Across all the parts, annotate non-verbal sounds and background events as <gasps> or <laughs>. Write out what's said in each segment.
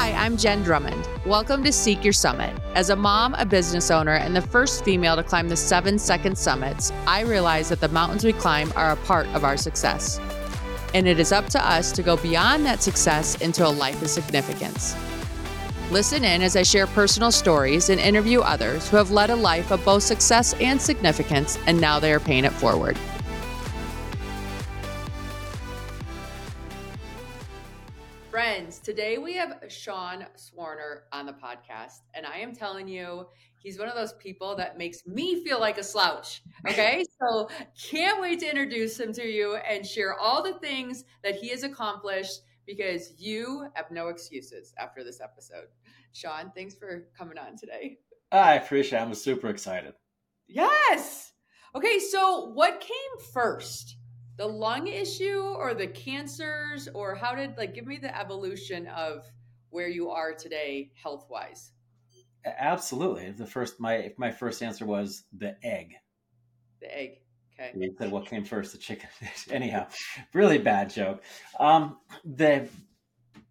Hi, I'm Jen Drummond. Welcome to Seek Your Summit. As a mom, a business owner, and the first female to climb the seven second summits, I realize that the mountains we climb are a part of our success. And it is up to us to go beyond that success into a life of significance. Listen in as I share personal stories and interview others who have led a life of both success and significance, and now they are paying it forward. Today we have Sean Swarner on the podcast, and I am telling you, he's one of those people that makes me feel like a slouch. Okay, <laughs> so can't wait to introduce him to you and share all the things that he has accomplished because you have no excuses after this episode. Sean, thanks for coming on today. I appreciate it. I'm super excited. Yes. Okay, so what came first? The lung issue or the cancers or how did like give me the evolution of where you are today health wise absolutely. The first my my first answer was the egg. The egg okay. You said what came first the chicken <laughs> anyhow really bad joke. Um the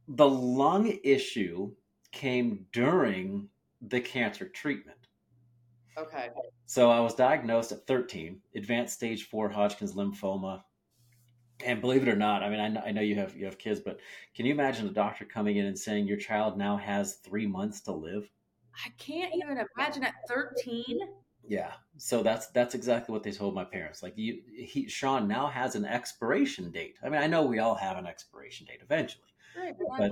the lung issue came during the cancer treatment. Okay. So i was diagnosed at 13 advanced stage 4 hodgkin's lymphoma and believe it or not, I mean, I know, I know you have you have kids, but can you imagine a doctor coming in and saying your child now has three months to live? I can't even imagine at thirteen. Yeah, so that's that's exactly what they told my parents. Like you, he Sean now has an expiration date. I mean, I know we all have an expiration date eventually, right, but,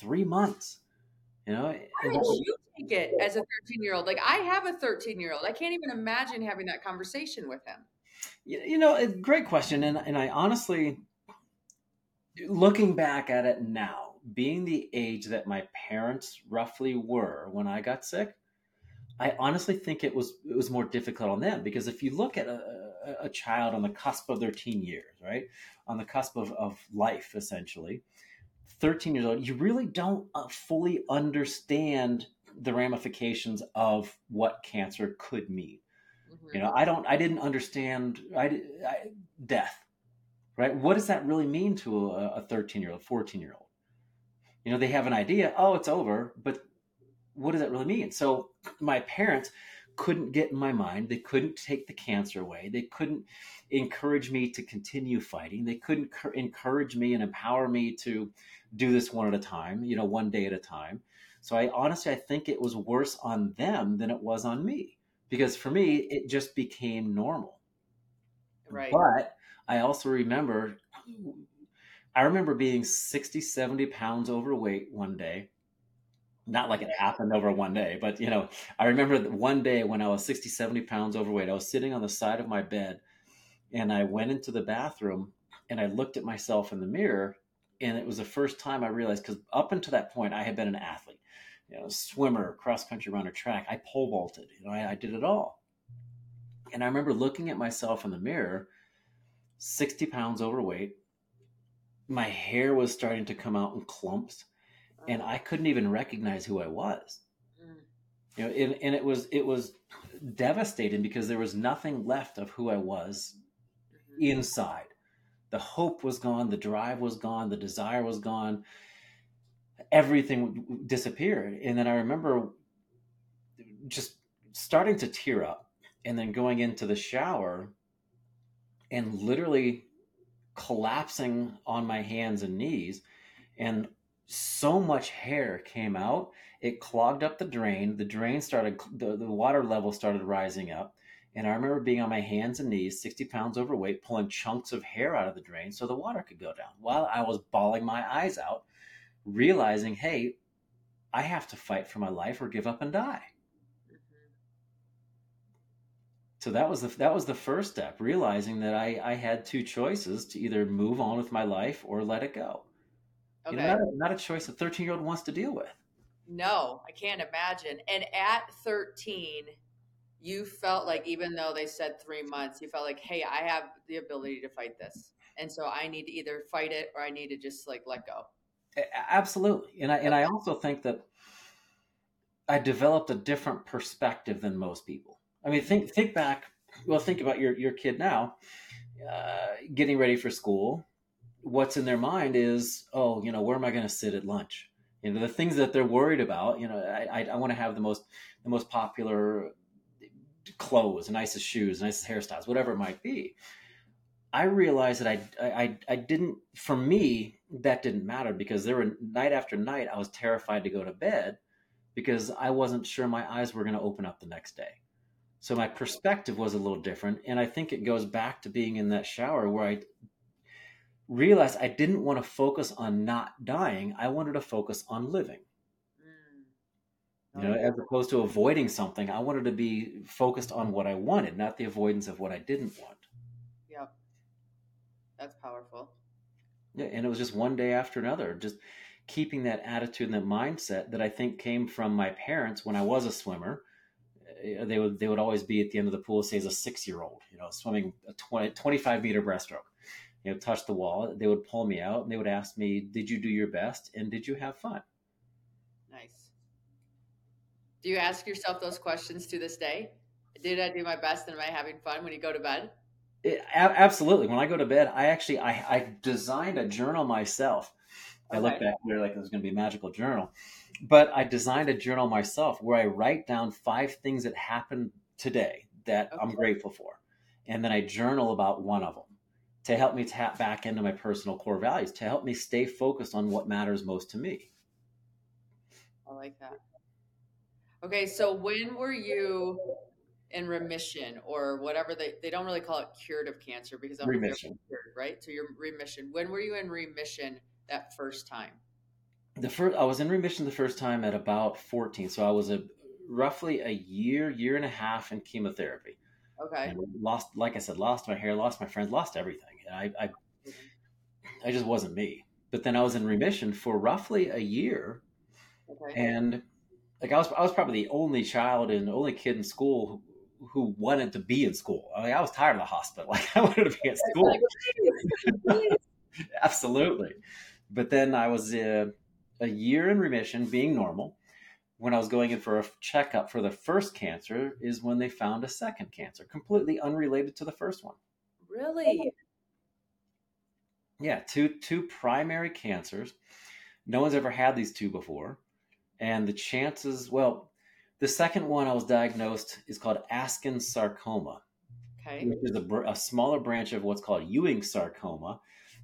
three months. You know, how did you take it as a thirteen-year-old? Like I have a thirteen-year-old. I can't even imagine having that conversation with him. You know, great question, and and I honestly, looking back at it now, being the age that my parents roughly were when I got sick, I honestly think it was it was more difficult on them because if you look at a, a child on the cusp of their teen years, right, on the cusp of, of life, essentially, thirteen years old, you really don't uh, fully understand the ramifications of what cancer could mean. Mm-hmm. You know, I don't, I didn't understand I, I, death, right? What does that really mean to a 13 year old, 14 year old? You know, they have an idea, oh, it's over, but what does that really mean? So my parents couldn't get in my mind. They couldn't take the cancer away. They couldn't encourage me to continue fighting. They couldn't encourage me and empower me to do this one at a time, you know, one day at a time. So I honestly, I think it was worse on them than it was on me because for me it just became normal. Right. But i also remember i remember being 60 70 pounds overweight one day. Not like it happened over one day but you know i remember one day when i was 60 70 pounds overweight i was sitting on the side of my bed and i went into the bathroom and i looked at myself in the mirror and it was the first time i realized because up until that point i had been an athlete you know, swimmer, cross country runner, track. I pole vaulted. You know, I, I did it all. And I remember looking at myself in the mirror, 60 pounds overweight. My hair was starting to come out in clumps, and I couldn't even recognize who I was. Mm. You know, and, and it was it was devastating because there was nothing left of who I was mm-hmm. inside. The hope was gone, the drive was gone, the desire was gone everything disappeared. And then I remember just starting to tear up and then going into the shower and literally collapsing on my hands and knees. And so much hair came out. It clogged up the drain. The drain started, the, the water level started rising up. And I remember being on my hands and knees, 60 pounds overweight, pulling chunks of hair out of the drain so the water could go down while I was bawling my eyes out realizing, hey, I have to fight for my life or give up and die. Mm-hmm. So that was the that was the first step, realizing that I, I had two choices to either move on with my life or let it go. Okay. You know, not, a, not a choice a 13 year old wants to deal with. No, I can't imagine. And at 13, you felt like even though they said three months, you felt like, hey, I have the ability to fight this. And so I need to either fight it or I need to just like let go. Absolutely, and I and I also think that I developed a different perspective than most people. I mean, think think back. Well, think about your your kid now, uh, getting ready for school. What's in their mind is, oh, you know, where am I going to sit at lunch? You know, the things that they're worried about. You know, I, I, I want to have the most the most popular clothes, nicest shoes, nicest hairstyles, whatever it might be. I realized that I, I, I didn't, for me, that didn't matter because there were night after night, I was terrified to go to bed because I wasn't sure my eyes were going to open up the next day. So my perspective was a little different. And I think it goes back to being in that shower where I realized I didn't want to focus on not dying. I wanted to focus on living. Mm. You know, as opposed to avoiding something, I wanted to be focused on what I wanted, not the avoidance of what I didn't want. Yep. That's powerful. Yeah, and it was just one day after another, just keeping that attitude and that mindset that I think came from my parents when I was a swimmer. Eh, they would they would always be at the end of the pool, say as a six year old, you know, swimming a 20, 25 meter breaststroke you know, touch the wall, they would pull me out and they would ask me, "Did you do your best and did you have fun?" Nice. Do you ask yourself those questions to this day? Did I do my best and am I having fun when you go to bed? It, absolutely. When I go to bed, I actually I, I designed a journal myself. I look back there like it was going to be a magical journal, but I designed a journal myself where I write down five things that happened today that okay. I'm grateful for, and then I journal about one of them to help me tap back into my personal core values, to help me stay focused on what matters most to me. I like that. Okay, so when were you in remission or whatever they, they don't really call it cured of cancer because I'm remission, cured, right? So you're remission. When were you in remission that first time? The first I was in remission the first time at about 14. So I was a roughly a year, year and a half in chemotherapy. Okay. And lost, like I said, lost my hair, lost my friends, lost everything. I, I, mm-hmm. I just wasn't me. But then I was in remission for roughly a year, okay. and like I was, I was probably the only child and only kid in school who, who wanted to be in school. I mean, I was tired of the hospital. <laughs> Like I wanted to be at school. <laughs> Absolutely. But then I was uh, a year in remission, being normal. When I was going in for a checkup for the first cancer, is when they found a second cancer, completely unrelated to the first one. Really? Yeah, two two primary cancers. No one's ever had these two before, and the chances. Well, the second one I was diagnosed is called Askin sarcoma, okay. which is a, a smaller branch of what's called Ewing sarcoma.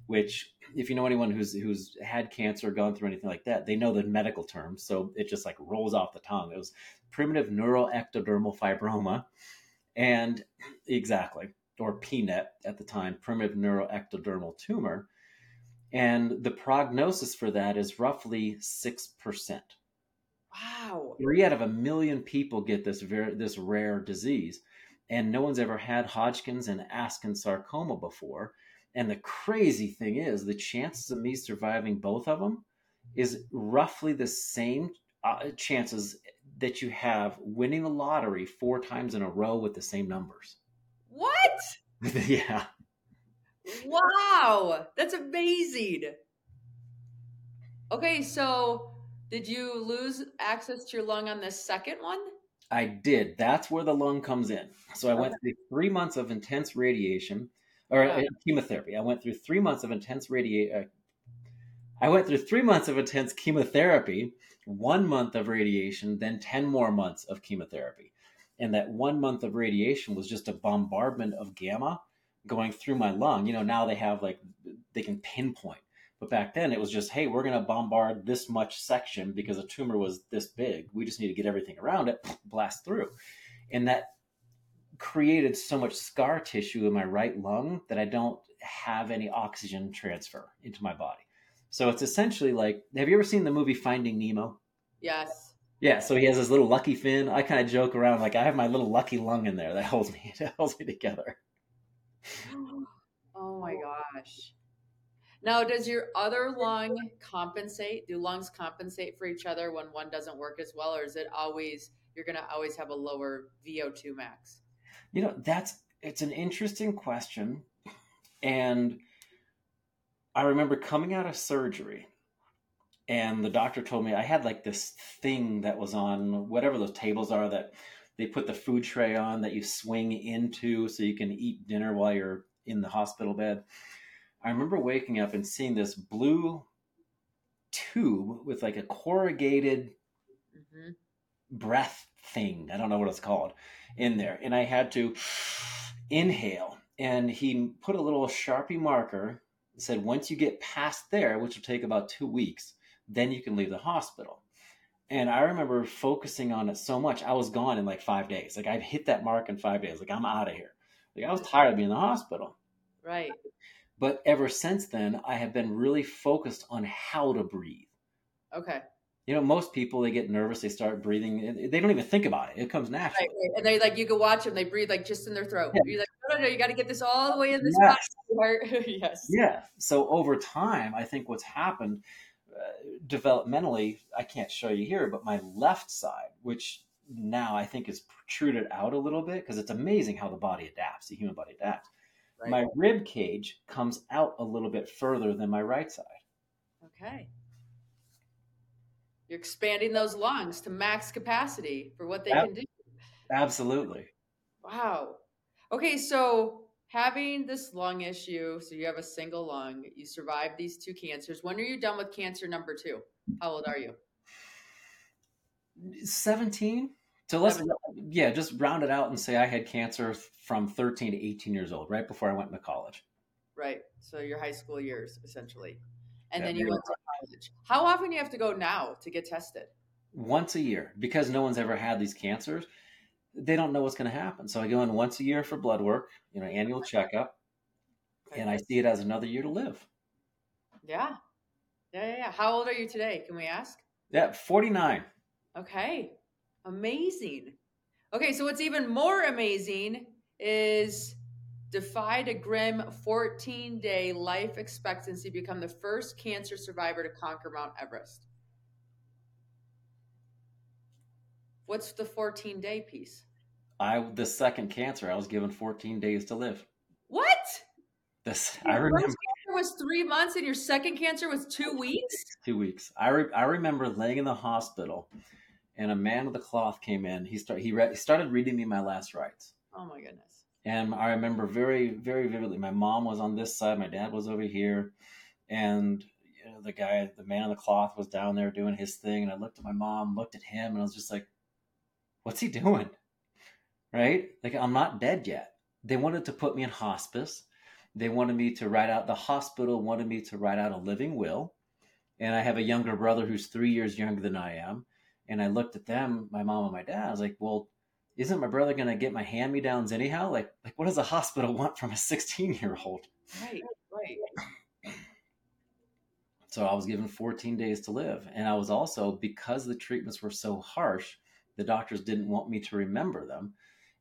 Which, if you know anyone who's who's had cancer or gone through anything like that, they know the medical term, so it just like rolls off the tongue. It was primitive neuroectodermal fibroma, and exactly or PNET at the time, primitive neuroectodermal tumor. And the prognosis for that is roughly 6%. Wow. Three out of a million people get this, very, this rare disease. And no one's ever had Hodgkin's and Askin sarcoma before. And the crazy thing is, the chances of me surviving both of them is roughly the same uh, chances that you have winning the lottery four times in a row with the same numbers. What? <laughs> yeah. Wow, that's amazing. Okay, so did you lose access to your lung on the second one? I did. That's where the lung comes in. So I went through three months of intense radiation or yeah. Uh, chemotherapy. I went through three months of intense radiation. Uh, I went through three months of intense chemotherapy, one month of radiation, then 10 more months of chemotherapy and that one month of radiation was just a bombardment of gamma going through my lung you know now they have like they can pinpoint but back then it was just hey we're going to bombard this much section because a tumor was this big we just need to get everything around it <sniffs> blast through and that created so much scar tissue in my right lung that i don't have any oxygen transfer into my body so it's essentially like have you ever seen the movie finding nemo yes yeah, so he has his little lucky fin. I kind of joke around like I have my little lucky lung in there that <laughs> holds me <laughs> that holds me together. <gasps> Oh my gosh. Now, does your other lung compensate? Do lungs compensate for each other when one doesn't work as well, or is it always you're going to always have a lower VO2 max? You know, that's it's an interesting question, and I remember coming out of surgery and the doctor told me I had like this thing that was on whatever those tables are that they put the food tray on that you swing into so you can eat dinner while you're in the hospital bed. I remember waking up and seeing this blue tube with like a corrugated hmm breath thing. I don't know what it's called in there. And I had to inhale. And he put a little Sharpie marker, said, once you get past there, which will take about two weeks, then you can leave the hospital. And I remember focusing on it so much. I was gone in like five days. Like I'd hit that mark in five days. Like I'm out of here. Like I was tired of being in the hospital. Right. But ever since then, I have been really focused on how to breathe. Okay. You know, most people they get nervous, they start breathing, they don't even think about it. It comes Right, naturally. right. And they like you can watch them. They breathe like just in their throat. Yeah. You're like, no, no, no. You got to get this all the way in this Yes. part. <laughs> <laughs> yes. Yeah. So over time, I think what's happened uh, developmentally, I can't show you here, but my left side, which now I think is protruded out a little bit because it's amazing how the body adapts, the human body adapts. Right. My rib cage comes out a little bit further than my right side. Okay. You're expanding those lungs to max capacity for what they Yep. can do. Absolutely. Wow. Okay, so having this lung issue, so you have a single lung, you survived these two cancers. When are you done with cancer number two? How old are you? 17 so let's yeah just round it out and say i had cancer from 13 to 18 years old right before i went into college Right. So your high school years, essentially. And Yeah, then you went to college. How often do you have to go now to get tested? once a year because no one's ever had these cancers they don't know what's going to happen so i go in once a year for blood work you know annual checkup and i see it as another year to live Yeah. Yeah, yeah, yeah. How old are you today? Can we ask? yeah 49 Okay. Amazing. Okay, so what's even more amazing is defied a grim 14 day life expectancy, become the first cancer survivor to conquer Mount Everest. What's the 14 day piece? i the second cancer i was given 14 days to live What? this Your i remember first cancer was three months and your second cancer was two weeks? two weeks. I, re- I remember laying in the hospital, and a man with a cloth came in. He started he, re- he started reading me my last rites, Oh my goodness. and I remember very very vividly. My mom was on this side, my dad was over here, and you know, the guy, the man in the cloth, was down there doing his thing. And I looked at my mom, looked at him, and I was just like, "What's he doing?" Right? Like I'm not dead yet. They wanted to put me in hospice. They wanted me to write out the hospital wanted me to write out a living will and I have a younger brother who's three years younger than I am. And I looked at them, my mom and my dad. I was like, "Well, isn't my brother going to get my hand me downs anyhow? Like, like what does a hospital <laughs> want from a 16 year old?" Right, right. So I was given 14 days to live, and I was also because the treatments were so harsh, the doctors didn't want me to remember them.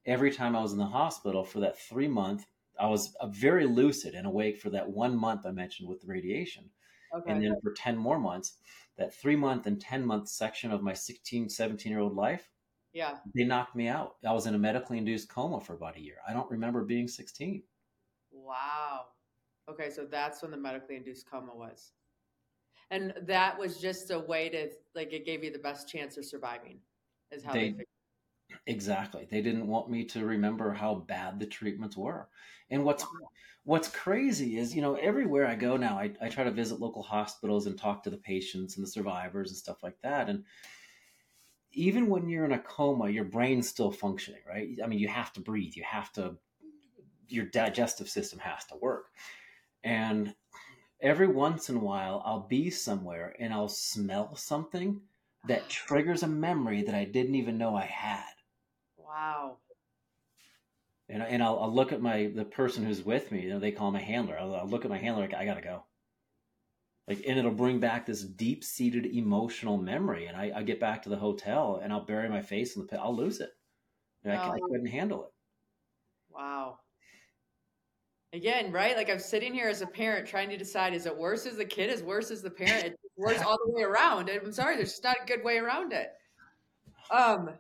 Every time I was in the hospital for that three month, I was uh, very lucid and awake for that one month I mentioned with the radiation. Okay. and then for 10 more months that three month and 10 month section of my 16 17 year old life yeah. they knocked me out i was in a medically induced coma for about a year i don't remember being 16 Wow. Okay, so that's when the medically induced coma was. And that was just a way to like it gave you the best chance of surviving. Is how they, They-. Exactly. They didn't want me to remember how bad the treatments were. And what's what's crazy is you know everywhere i go now I, I try to visit local hospitals and talk to the patients and the survivors and stuff like that. And even when you're in a coma your brain's still functioning right? I mean you have to breathe. You have to your digestive system has to work. And every once in a while i'll be somewhere and i'll smell something that <sighs> triggers a memory that i didn't even know i had Wow. and, and I'll, I'll look at my the person who's with me. You know, they call a handler. I'll, I'll look at my handler like I gotta go. Like, and it'll bring back this deep seated emotional memory. And I, I get back to the hotel and I'll bury my face in the pit. I'll lose it. I, I Oh. couldn't handle it. Wow. Again, right? Like I'm sitting here as a parent trying to decide is it worse as the kid, is worse as the parent, it's worse <laughs> all the way around. And I'm sorry, there's just not a good way around it. Um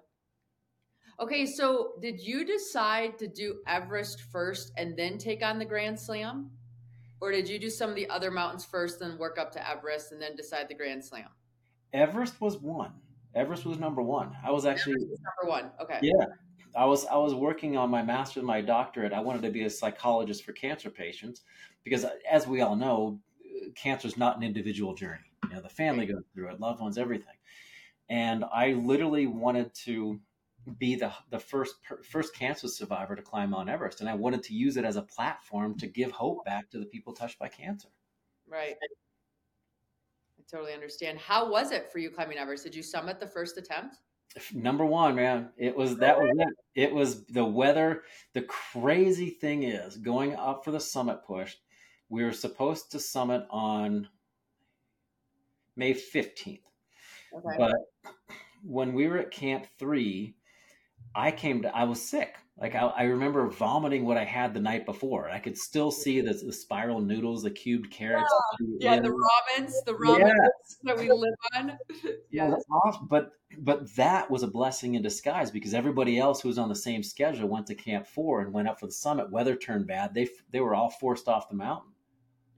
okay, so did you decide to do Everest first and then take on the Grand Slam? Or did you do some of the other mountains first, then work up to Everest and then decide the Grand Slam? Everest was one. Everest was number one. I was actually Everest was number one. Okay. Yeah. I was I was working on my master's, my doctorate. I wanted to be a psychologist for cancer patients because, as we all know, cancer is not an individual journey. You know, the family goes through it, loved ones, everything. And I literally wanted to be the the first first cancer survivor to climb Mount Everest, and I wanted to use it as a platform to give hope back to the people touched by cancer. Right. I totally understand. How was it for you climbing Everest? Did you summit the first attempt? Number one, man, it was that was it. It was the weather. The crazy thing is, going up for the summit push, we were supposed to summit on May fifteenth, okay. but when we were at Camp Three, I came to, I was sick. Like I, I, remember vomiting what I had the night before. I could still see the, the spiral noodles, the cubed carrots. Oh, yeah, yeah the ramens, the ramen yes. that we live on. <laughs> yeah, but but that was a blessing in disguise because everybody else who was on the same schedule went to Camp Four and went up for the summit. Weather turned bad. They they were all forced off the mountain.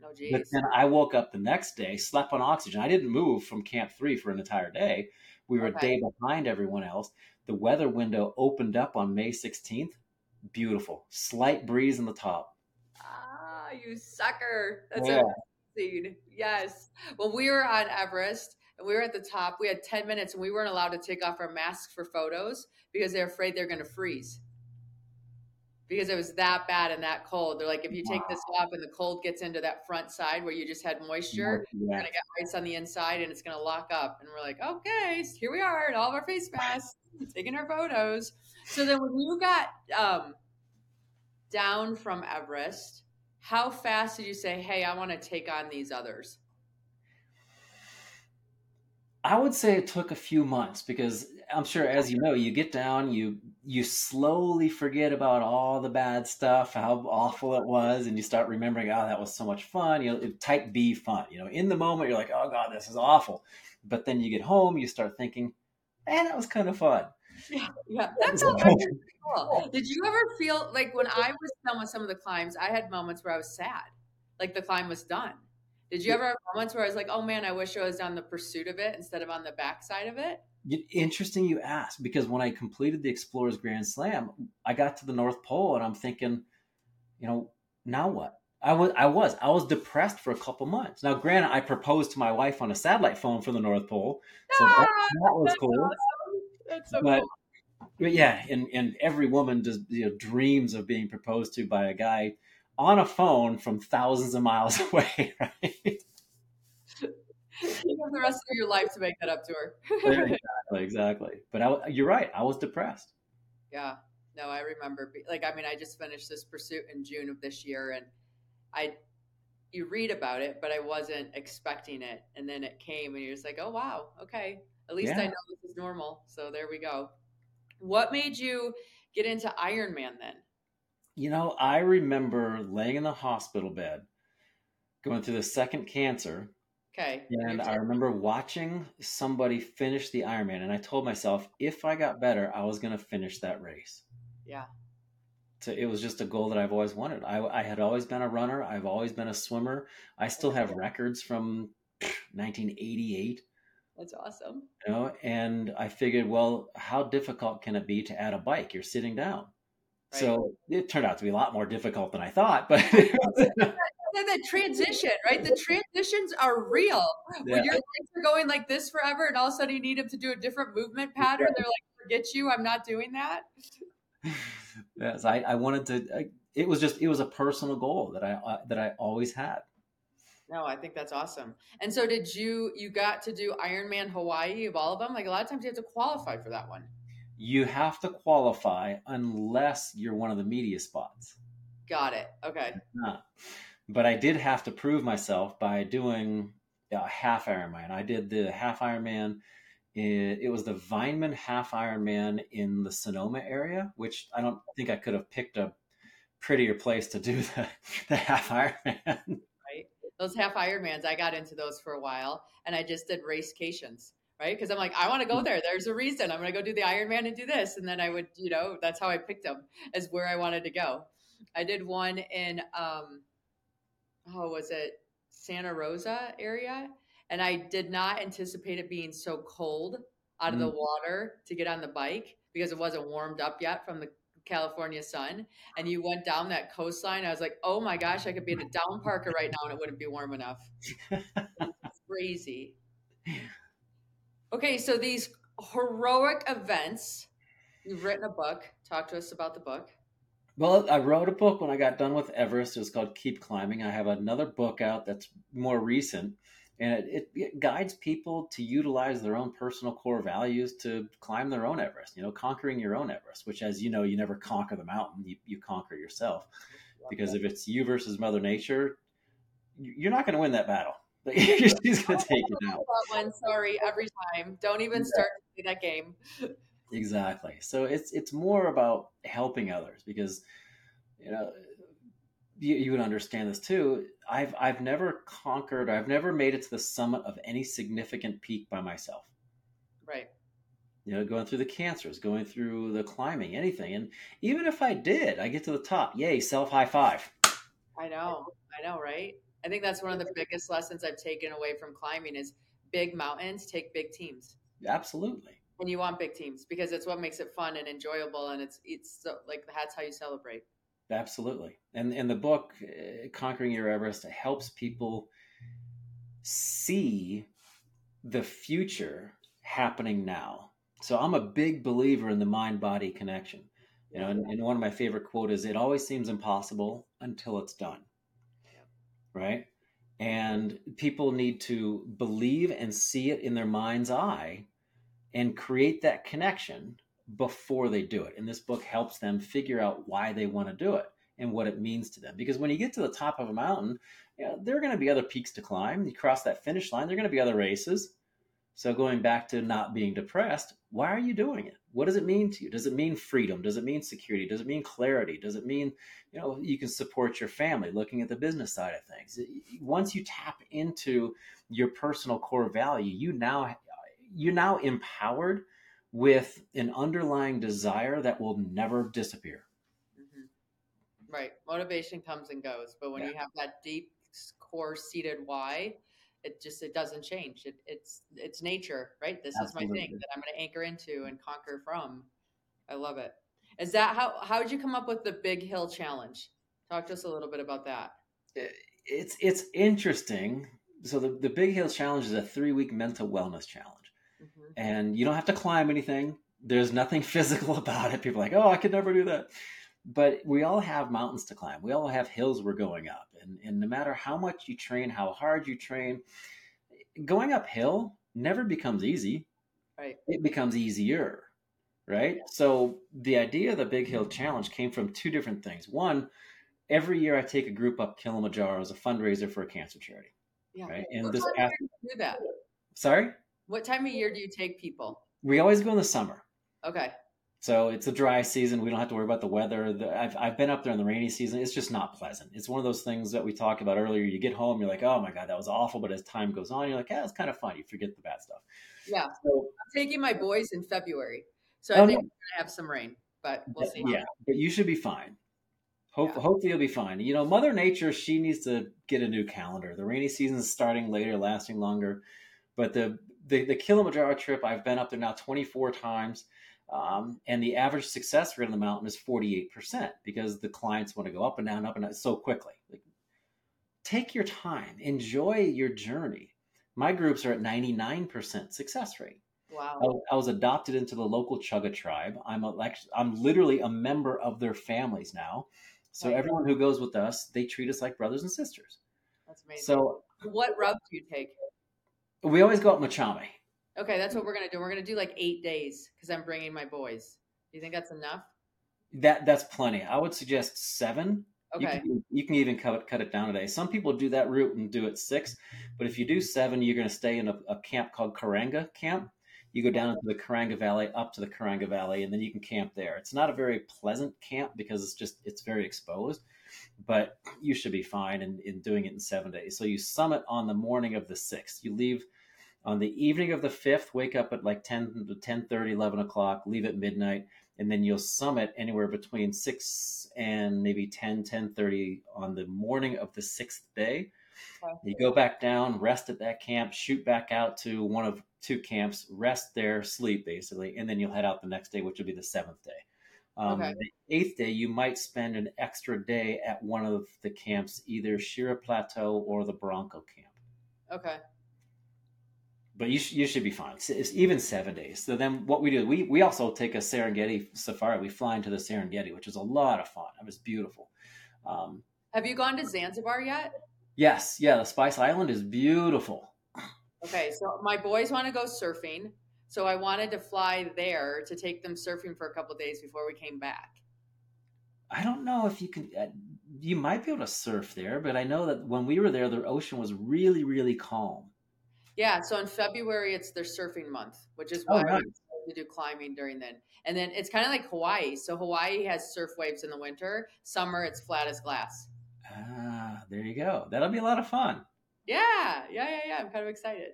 Oh, geez. But then I woke up the next day, slept on oxygen. I didn't move from Camp Three for an entire day. We were okay. a day behind everyone else the weather window opened up on May 16th. Beautiful. Slight breeze in the top. Ah, you sucker. That's yeah. amazing. Yes. When we were on Everest and we were at the top, we had 10 minutes and we weren't allowed to take off our masks for photos because they're afraid they're going to freeze because it was that bad and that cold. They're like, if you take this off and the cold gets into that front side where you just had moisture, yeah. you're gonna get ice on the inside and it's gonna lock up. And we're like, okay, here we are in all of our face masks, taking our photos. So then when you got um, down from Everest, how fast did you say, hey, I want to take on these others? I would say it took a few months because I'm sure, as you know, you get down, you you slowly forget about all the bad stuff, how awful it was, and you start remembering, oh, that was so much fun. You know, type B fun. You know, in the moment, you're like, oh god, this is awful, but then you get home, you start thinking, man, that was kind of fun. Yeah, yeah, that's cool. Did you ever feel like when I was done with some of the climbs, I had moments where I was sad, like the climb was done. Did you ever have moments where I was like, oh man, I wish I was on the pursuit of it instead of on the backside of it? Interesting you ask because when I completed the Explorers Grand Slam, I got to the North Pole and I'm thinking, you know, now what? I was I was I was depressed for a couple months. Now, granted, I proposed to my wife on a satellite phone from the North Pole, so ah, that, that, was cool. Awesome. That's so but, cool. But yeah, and and every woman just you know dreams of being proposed to by a guy on a phone from thousands of miles <laughs> away, right? <laughs> you have the rest of your life to make that up to her. exactly, <laughs> exactly. But I, you're right. I was depressed. Yeah. No, I remember. Like, I mean, I just finished this pursuit in June of this year, and I, you read about it, but I wasn't expecting it, and then it came, and you're just like, oh wow, okay. At least yeah. I know this is normal. So there we go. What made you get into Ironman then? You know, I remember laying in the hospital bed, going through the second cancer, Okay. And I remember watching somebody finish the Ironman, and I told myself if I got better, I was going to finish that race. Yeah. So it was just a goal that I've always wanted. I, I had always been a runner. I've always been a swimmer. I still have records from <sniffs> 1988. That's awesome. You know, and I figured, well, how difficult can it be to add a bike? You're sitting down. Right. So it turned out to be a lot more difficult than I thought, but <laughs> the transition, right? The transitions are real. <laughs> Yeah. When your legs are going like this forever, and all of a sudden you need them to do a different movement <laughs> pattern, they're like, "Forget you, I'm not doing that." Yes, I, I wanted to. I, it was just it was a personal goal that I uh, that I always had. No, I think that's awesome. And so, did you you got to do Ironman Hawaii of all of them? Like a lot of times, you have to qualify for that one. You have to qualify unless you're one of the media spots. Got it. Okay. Not but I did have to prove myself by doing a half Ironman. I did the half Ironman. It, it was the Vineman half Ironman in the Sonoma area, which I don't think I could have picked a prettier place to do <laughs> the, the half Ironman. Right. Those half Ironmans, I got into those for a while and I just did racecations right? Because I'm like, I want to go there. There's a reason. I'm going to go do the Ironman and do this, and then I would, you know, that's how I picked them as where I wanted to go. I did one in um, oh, was it Santa Rosa area? And I did not anticipate it being so cold out of mm. the water to get on the bike because it wasn't warmed up yet from the California sun. And you went down that coastline. I was like, oh my gosh, I could be in a down parker right now and it wouldn't be warm enough. <laughs> crazy. Okay, so these heroic events, you've written a book. Talk to us about the book. Well, I wrote a book when I got done with Everest. It was called Keep Climbing. I have another book out that's more recent, and it, it, it, guides people to utilize their own personal core values to climb their own Everest. You know, conquering your own Everest. Which, as you know, you never conquer the mountain; you, you conquer yourself. Because if it's you versus Mother Nature, you're not going to win that battle. She's going to take you down. One, sorry, every time. Don't even start to play that game. Exactly. So it's it's more about helping others because you know you, you would understand this too. I've I've never conquered. I've never made it to the summit of any significant peak by myself. Right. You know, going through the cancers, going through the climbing, anything, and even if I did, I get to the top. Yay! Self high five. I know. I know. Right. I think that's one of the biggest lessons I've taken away from climbing is big mountains take big teams. Absolutely. And you want big teams because it's what makes it fun and enjoyable, and it's it's so, like that's how you celebrate. Absolutely. And in the book, uh, Conquering Your Everest, helps people see the future happening now. So I'm a big believer in the mind body connection. You know, and, and, one of my favorite quotes is, "It always seems impossible until it's done." right? And people need to believe and see it in their mind's eye and create that connection before they do it. And this book helps them figure out why they want to do it and what it means to them. Because when you get to the top of a mountain, you know, there are going to be other peaks to climb. You cross that finish line, there are going to be other races. So going back to not being depressed, why are you doing it? What does it mean to you? Does it mean freedom? Does it mean security? Does it mean clarity? Does it mean, you know, you can support your family looking at the business side of things? Once you tap into your personal core value, you now you're now empowered with an underlying desire that will never disappear. Mm-hmm. Right. Motivation comes and goes, but when yeah. you have that deep core seated why, it just it doesn't change. It, it's it's nature, right? This Absolutely. is my thing that I'm going to anchor into and conquer from. I love it. Is that how how did you come up with the Big Hill Challenge? Talk to us a little bit about that. It's it's interesting. So the the Big Hill Challenge is a three week mental wellness challenge. And you don't have to climb anything. There's nothing <laughs> physical about it. People are like, oh, I could never do that but we all have mountains to climb. We all have hills we're going up. And, and no matter how much you train, how hard you train, going uphill never becomes easy. Right. It becomes easier. Right. So the idea of the Big Hill Challenge came from two different things. One, every year I take a group up Kilimanjaro as a fundraiser for a cancer charity. Yeah. Right. And what this past, do that. Sorry? What time of year do you take people? We always go in the summer. Okay. So it's a dry season. We don't have to worry about the weather. The, I've, I've been up there in the rainy season. It's just not pleasant. It's one of those things that we talked about earlier. You get home, you're like, oh my God, that was awful. But as time goes on, you're like, yeah, it's kind of fun. You forget the bad stuff. Yeah. So, I'm taking my boys in February. So I oh, think we're going to have some rain, but we'll see. Yeah, but you should be fine. Hope, yeah. Hopefully you'll be fine. You know, Mother Nature, she needs to get a new calendar. The rainy season is starting later, lasting longer. But the, the, the Kilimanjaro trip, I've been up there now 24 times um, and the average success rate on the mountain is 48% because the clients want to go up and down, up and down so quickly. Like, take your time, enjoy your journey. My groups are at 99% success rate. Wow. I, I, was adopted into the local Chagga tribe. I'm a, I'm literally a member of their families now. So right. everyone who goes with us, they treat us like brothers and sisters. That's amazing. So what route do you take? We always go up Machame. Okay, that's what we're gonna do. We're gonna do like eight days because I'm bringing my boys. Do you think that's enough? That that's plenty. I would suggest seven. Okay. You can, you can even cut it, cut it down today. Some people do that route and do it six, but if you do seven, you're going to stay in a, a camp called Karanga Camp. You go down into the Karanga Valley, up to the Karanga Valley, and then you can camp there. It's not a very pleasant camp because it's just it's very exposed, but you should be fine in, in doing it in seven days. So you summit on the morning of the sixth. You leave on the evening of the 5th wake up at like 10 to 10 30 11 o'clock leave at midnight and then you'll summit anywhere between 6 and maybe 10 10 30 on the morning of the sixth day you go back down rest at that camp shoot back out to one of two camps rest there sleep basically and then you'll head out the next day which will be the seventh day um, okay. the eighth day you might spend an extra day at one of the camps either shira plateau or the Barranco camp okay but you, sh- you should be fine. It's even seven days. So then what we do, we, we also take a Serengeti safari. We fly into the Serengeti, which is a lot of fun. It was beautiful. Um, Have you gone to Zanzibar yet? Yes. Yeah. The Spice Island is beautiful. Okay. So my boys want to go surfing. So I wanted to fly there to take them surfing for a couple days before we came back. I don't know if you can. Uh, you might be able to surf there, but I know that when we were there, the ocean was really, really calm. Yeah, so in February it's their surfing month, which is oh, why oh, nice. we do climbing during then. And then it's kind of like Hawaii. So Hawaii has surf waves in the winter. Summer it's flat as glass. Ah, there you go. That'll be a lot of fun. Yeah, yeah, yeah, yeah. I'm kind of excited.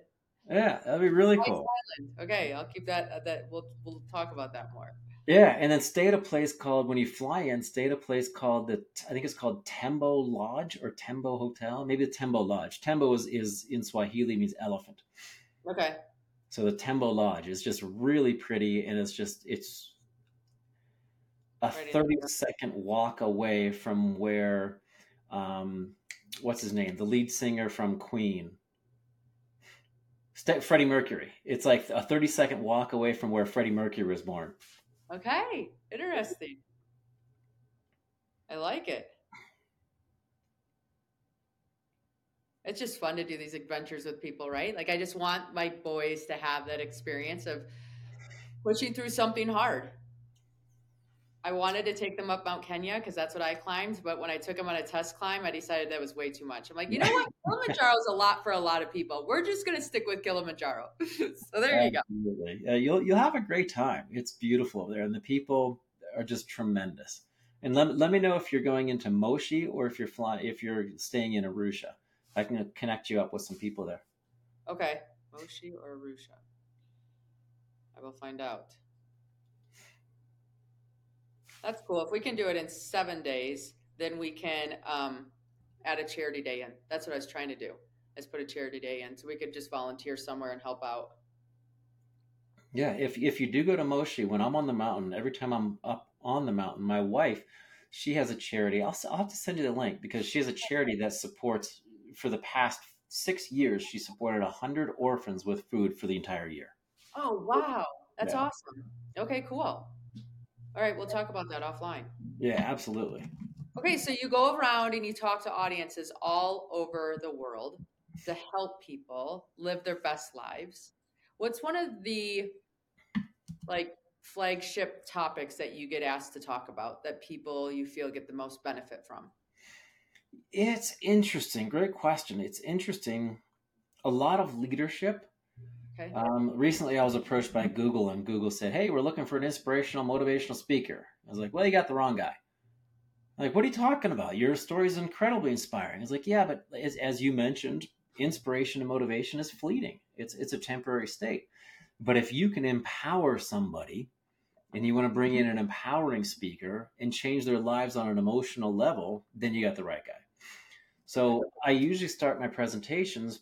Yeah, that'll be really cool. Island. Okay, I'll keep that. Uh, that we'll we'll talk about that more. Yeah, and then stay at a place called when you fly in. Stay at a place called the I think it's called Tembo Lodge or Tembo Hotel, maybe the Tembo Lodge. Tembo is, is in Swahili means elephant. Okay. So the Tembo Lodge is just really pretty, and it's just it's a thirty second walk away from where, um, what's his name, the lead singer from Queen. Freddie Mercury. It's like a 30 second walk away from where Freddie Mercury was born. Okay, interesting. I like it. It's just fun to do these adventures with people, right? Like I just want my boys to have that experience of pushing through something hard. I wanted to take them up Mount Kenya because that's what I climbed. But when I took them on a test climb, I decided that was way too much. I'm like, you know what? <laughs> Kilimanjaro is a lot for a lot of people. We're just going to stick with Kilimanjaro. <laughs> so there you go. Yeah, you'll you'll have a great time. It's beautiful there, and the people are just tremendous. And let, let me know if you're going into Moshi or if you're flying if you're staying in Arusha. I can connect you up with some people there. Okay, Moshi or Arusha. I will find out. That's cool. If we can do it in seven days, then we can um, add a charity day in. That's what I was trying to do. Is put a charity day in, so we could just volunteer somewhere and help out. Yeah, if if you do go to Moshi, when I'm on the mountain, every time I'm up on the mountain, my wife, she has a charity. I'll I'll have to send you the link because she has a charity that supports for the past six years. She supported a hundred orphans with food for the entire year. Oh wow, that's yeah. awesome. Okay, cool. All right, we'll talk about that offline. Yeah, absolutely. Okay, so you go around and you talk to audiences all over the world to help people live their best lives. What's one of the like flagship topics that you get asked to talk about that people you feel get the most benefit from? It's interesting. Great question. It's interesting. A lot of leadership Okay. Um, recently, I was approached by Google, and Google said, "Hey, we're looking for an inspirational, motivational speaker." I was like, "Well, you got the wrong guy." like, what are you talking about? Your story is incredibly inspiring. It's like, yeah, but as, as you mentioned, inspiration and motivation is fleeting. It's it's a temporary state. But if you can empower somebody, and you want to bring in an empowering speaker and change their lives on an emotional level, then you got the right guy. So I usually start my presentations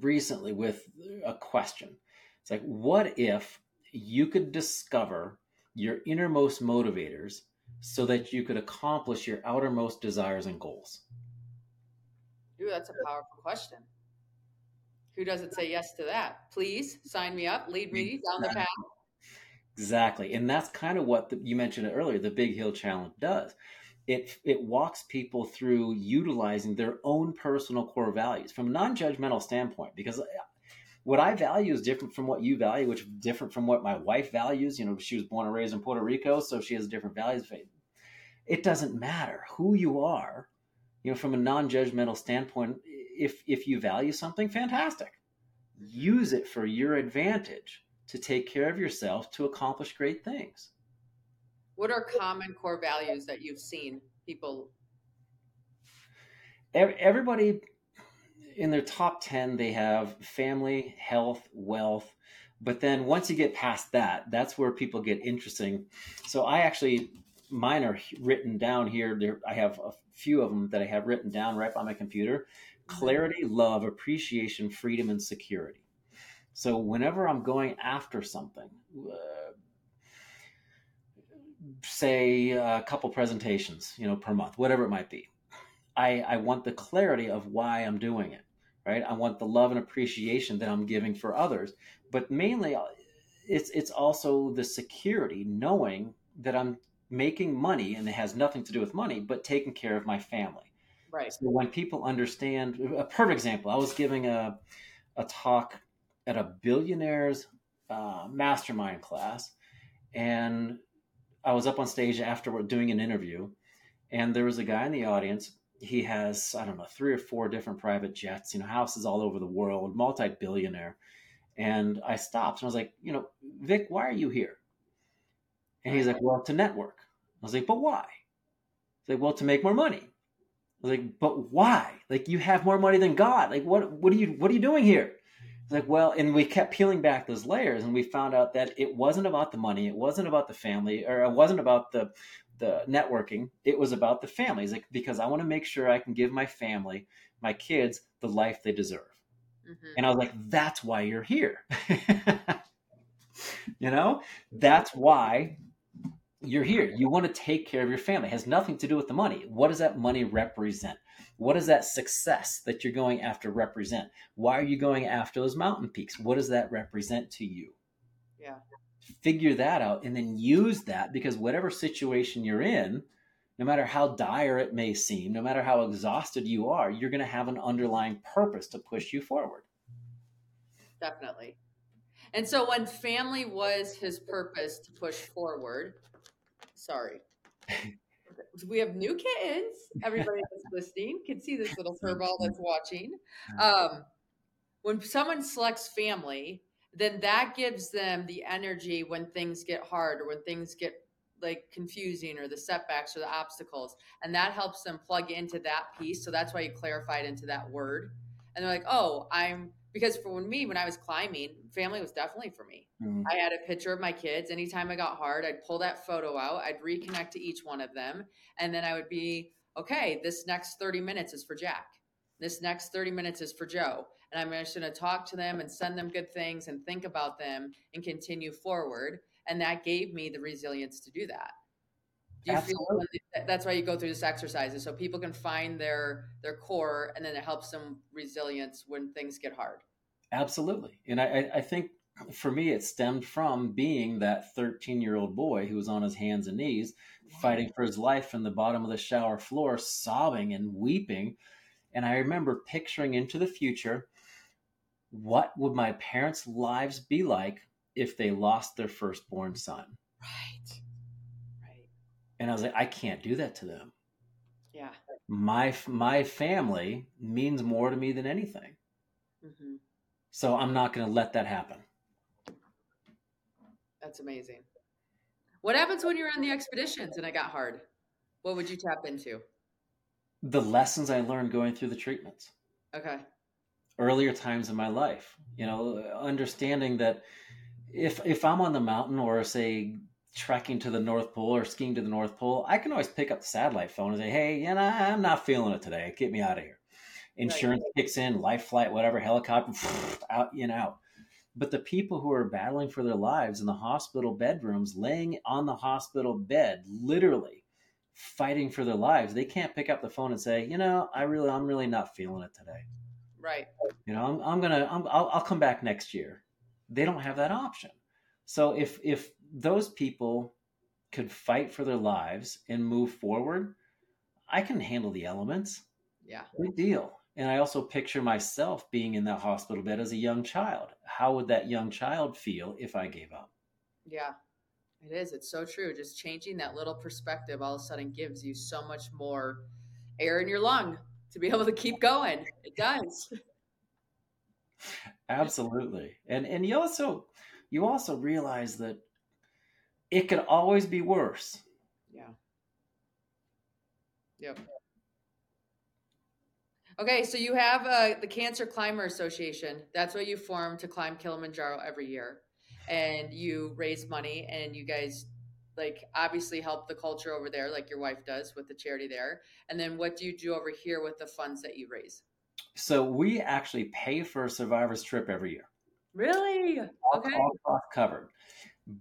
recently with a question. It's like, what if you could discover your innermost motivators so that you could accomplish your outermost desires and goals? Ooh, that's a powerful question. Who doesn't say yes to that? Please sign me up, lead me down the path. Exactly. And that's kind of what the, you mentioned earlier the Big Hill Challenge does it it walks people through utilizing their own personal core values from a non-judgmental standpoint because uh, what I value is different from what you value, which is different from what my wife values. You know, she was born and raised in Puerto Rico, so she has different values. It doesn't matter who you are, you know, from a non-judgmental standpoint. If if you value something, fantastic. Use it for your advantage to take care of yourself to accomplish great things. What are common core values that you've seen people? Everybody in their top 10, they have family, health, wealth. But then once you get past that, that's where people get interesting. So I actually, mine are written down here. There, I have a few of them that I have written down right by my computer mm-hmm. clarity, love, appreciation, freedom, and security. So whenever I'm going after something, uh, say a couple presentations, you know, per month, whatever it might be. I, I want the clarity of why I'm doing it. right? I want the love and appreciation that I'm giving for others. But mainly, uh, it's it's also the security, knowing that I'm making money, and it has nothing to do with money, but taking care of my family. Right. So when people understand, a perfect example, I was giving a a talk at a billionaires uh, mastermind class, and I was up on stage afterward doing an interview, and there was a guy in the audience. He has I don't know three or four different private jets, you know, houses all over the world, multi billionaire. And I stopped and I was like, you know, Vic, why are you here? And he's like, well, to network. I was like, but why? He's like, well, to make more money. I was like, but why? Like, you have more money than God. Like, what? What are you? What are you doing here? Like, well, and we kept peeling back those layers, and we found out that it wasn't about the money, it wasn't about the family, or it wasn't about the the networking. It was about the families, like, because I want to make sure I can give my family, my kids, the life they deserve. Mm-hmm. And I was like, that's why you're here. <laughs> you know, that's why you're here. You want to take care of your family. It has nothing to do with the money. What does that money represent? What does that success that you're going after represent? Why are you going after those mountain peaks? What does that represent to you? Yeah. Figure that out and then use that because whatever situation you're in, no matter how dire it may seem, no matter how exhausted you are, you're going to have an underlying purpose to push you forward. Definitely. And so when family was his purpose to push forward, sorry. <laughs> we have new kittens. Everybody that's <laughs> listening can see this little <laughs> furball that's watching. Um, when someone selects family, then that gives them the energy when things get hard or when things get like confusing or the setbacks or the obstacles and that helps them plug into that piece so that's why you clarified into that word and they're like oh i'm because for me when i was climbing family was definitely for me. Mm-hmm. i had a picture of my kids. Anytime i got hard i'd pull that photo out. I'd reconnect to each one of them. And then i would be okay this next 30 minutes is for jack. This next 30 minutes is for joe. And i'm just going to talk to them and send them good things and think about them and continue forward. And that gave me the resilience to do that. Do you Absolutely. feel that's why you go through this exercises so people can find their their core and then it helps them resilience when things get hard Absolutely. And I, I think for me, it stemmed from being that 13 year old boy who was on his hands and knees fighting for his life in the bottom of the shower floor, sobbing and weeping. And I remember picturing into the future what would my parents' lives be like if they lost their firstborn son? Right. Right. And I was like, I can't do that to them. Yeah. My my family means more to me than anything. Mm-hmm. So I'm not going to let that happen. That's amazing. What happens when you're on the expeditions and it got hard? What would you tap into? The lessons I learned going through the treatments. Okay. Earlier times in my life, you know, understanding that if if I'm on the mountain or say trekking to the North Pole or skiing to the North Pole, I can always pick up the satellite phone and say, "Hey, you know, I'm not feeling it today. Get me out of here." Insurance right. kicks in, life flight, whatever, helicopter, <laughs> out in out. But the people who are battling for their lives in the hospital bedrooms, laying on the hospital bed, literally fighting for their lives, they can't pick up the phone and say, you know, I really, I'm really not feeling it today. Right. You know, I'm, I'm gonna, I'm, I'll, I'll come back next year. They don't have that option. So if if those people could fight for their lives and move forward, I can handle the elements. Yeah. Big deal. And I also picture myself being in that hospital bed as a young child. How would that young child feel if I gave up? Yeah, it is. It's so true. Just changing that little perspective all of a sudden gives you so much more air in your lung to be <laughs> able to keep going. It does. Absolutely. And and you also you also realize that it could always be worse. Yeah. Yep. Okay, so you have uh, the Cancer Climber Association. That's what you form to climb Kilimanjaro every year, and you raise money, and you guys like obviously help the culture over there, like your wife does with the charity there. And then what do you do over here with the funds that you raise? So we actually pay for a survivor's trip every year. Really? All, okay. All costs covered.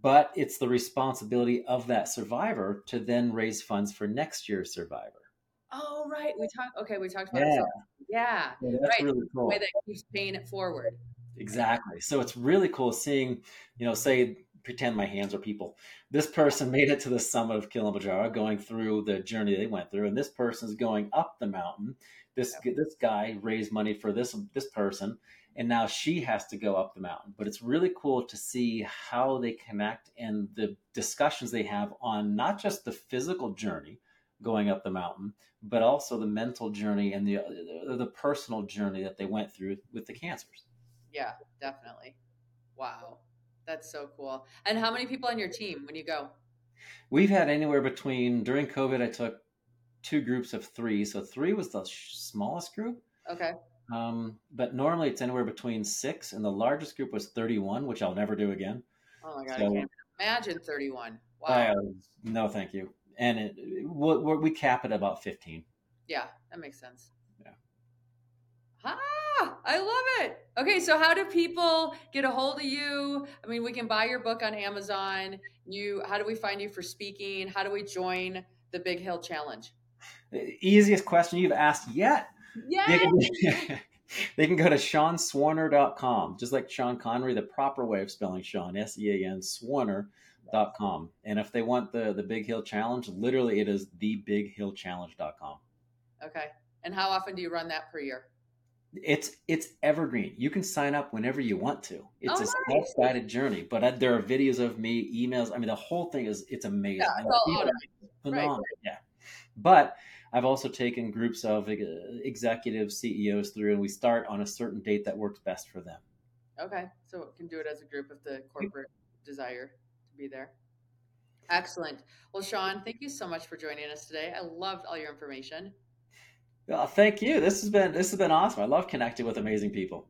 But it's the responsibility of that survivor to then raise funds for next year's survivor. Oh, right. We talked. Okay, we talked about Yeah, it. Yeah, yeah, that's right. really The way that keeps paying it forward. Exactly. So it's really cool seeing, you know, say, pretend my hands are people. This person <laughs> made it to the summit of Kilimanjaro, going through the journey they went through, and this person's going up the mountain. This this guy raised money for this this person, and now she has to go up the mountain. But it's really cool to see how they connect and the discussions they have on not just the physical journey going up the mountain, but also the mental journey and the the personal journey that they went through with the cancers. Yeah, definitely. Wow. That's so cool. And how many people on your team when you go? We've had anywhere between during COVID, I took two groups of three. So three was the sh- smallest group. Okay. Um, but normally it's anywhere between six, and the largest group was 31, which I'll never do again. Oh my God, I can't imagine 31. Wow. uh, no, thank you. And it, we, we cap it about 15. Yeah, that makes sense. Yeah. Ah, I love it. Okay, so how do people get a hold of you? I mean, we can buy your book on Amazon. You, how do we find you for speaking? How do we join the Big Hill Challenge? The easiest question you've asked yet. Yeah. <laughs> they can go to SeanSwarner.com, just like Sean Connery, the proper way of spelling Sean, S E A N, Swarner.com. And if they want the, the Big Hill Challenge, literally it is thebighillchallenge.com. Okay. And how often do you run that per year? It's it's evergreen. You can sign up whenever you want to. It's Oh, a nice. self-guided journey, but I, there are videos of me, emails. I mean, the whole thing is it's amazing. Yeah, it's all People- automated. phenomenal. Yeah, but I've also taken groups of executives, CEOs through, and we start on a certain date that works best for them. Okay. So we can do it as a group if the corporate desire be there. Excellent. Well, Sean, thank you so much for joining us today. I loved all your information. Well, thank you. This has been this has been awesome. I love connecting with amazing people.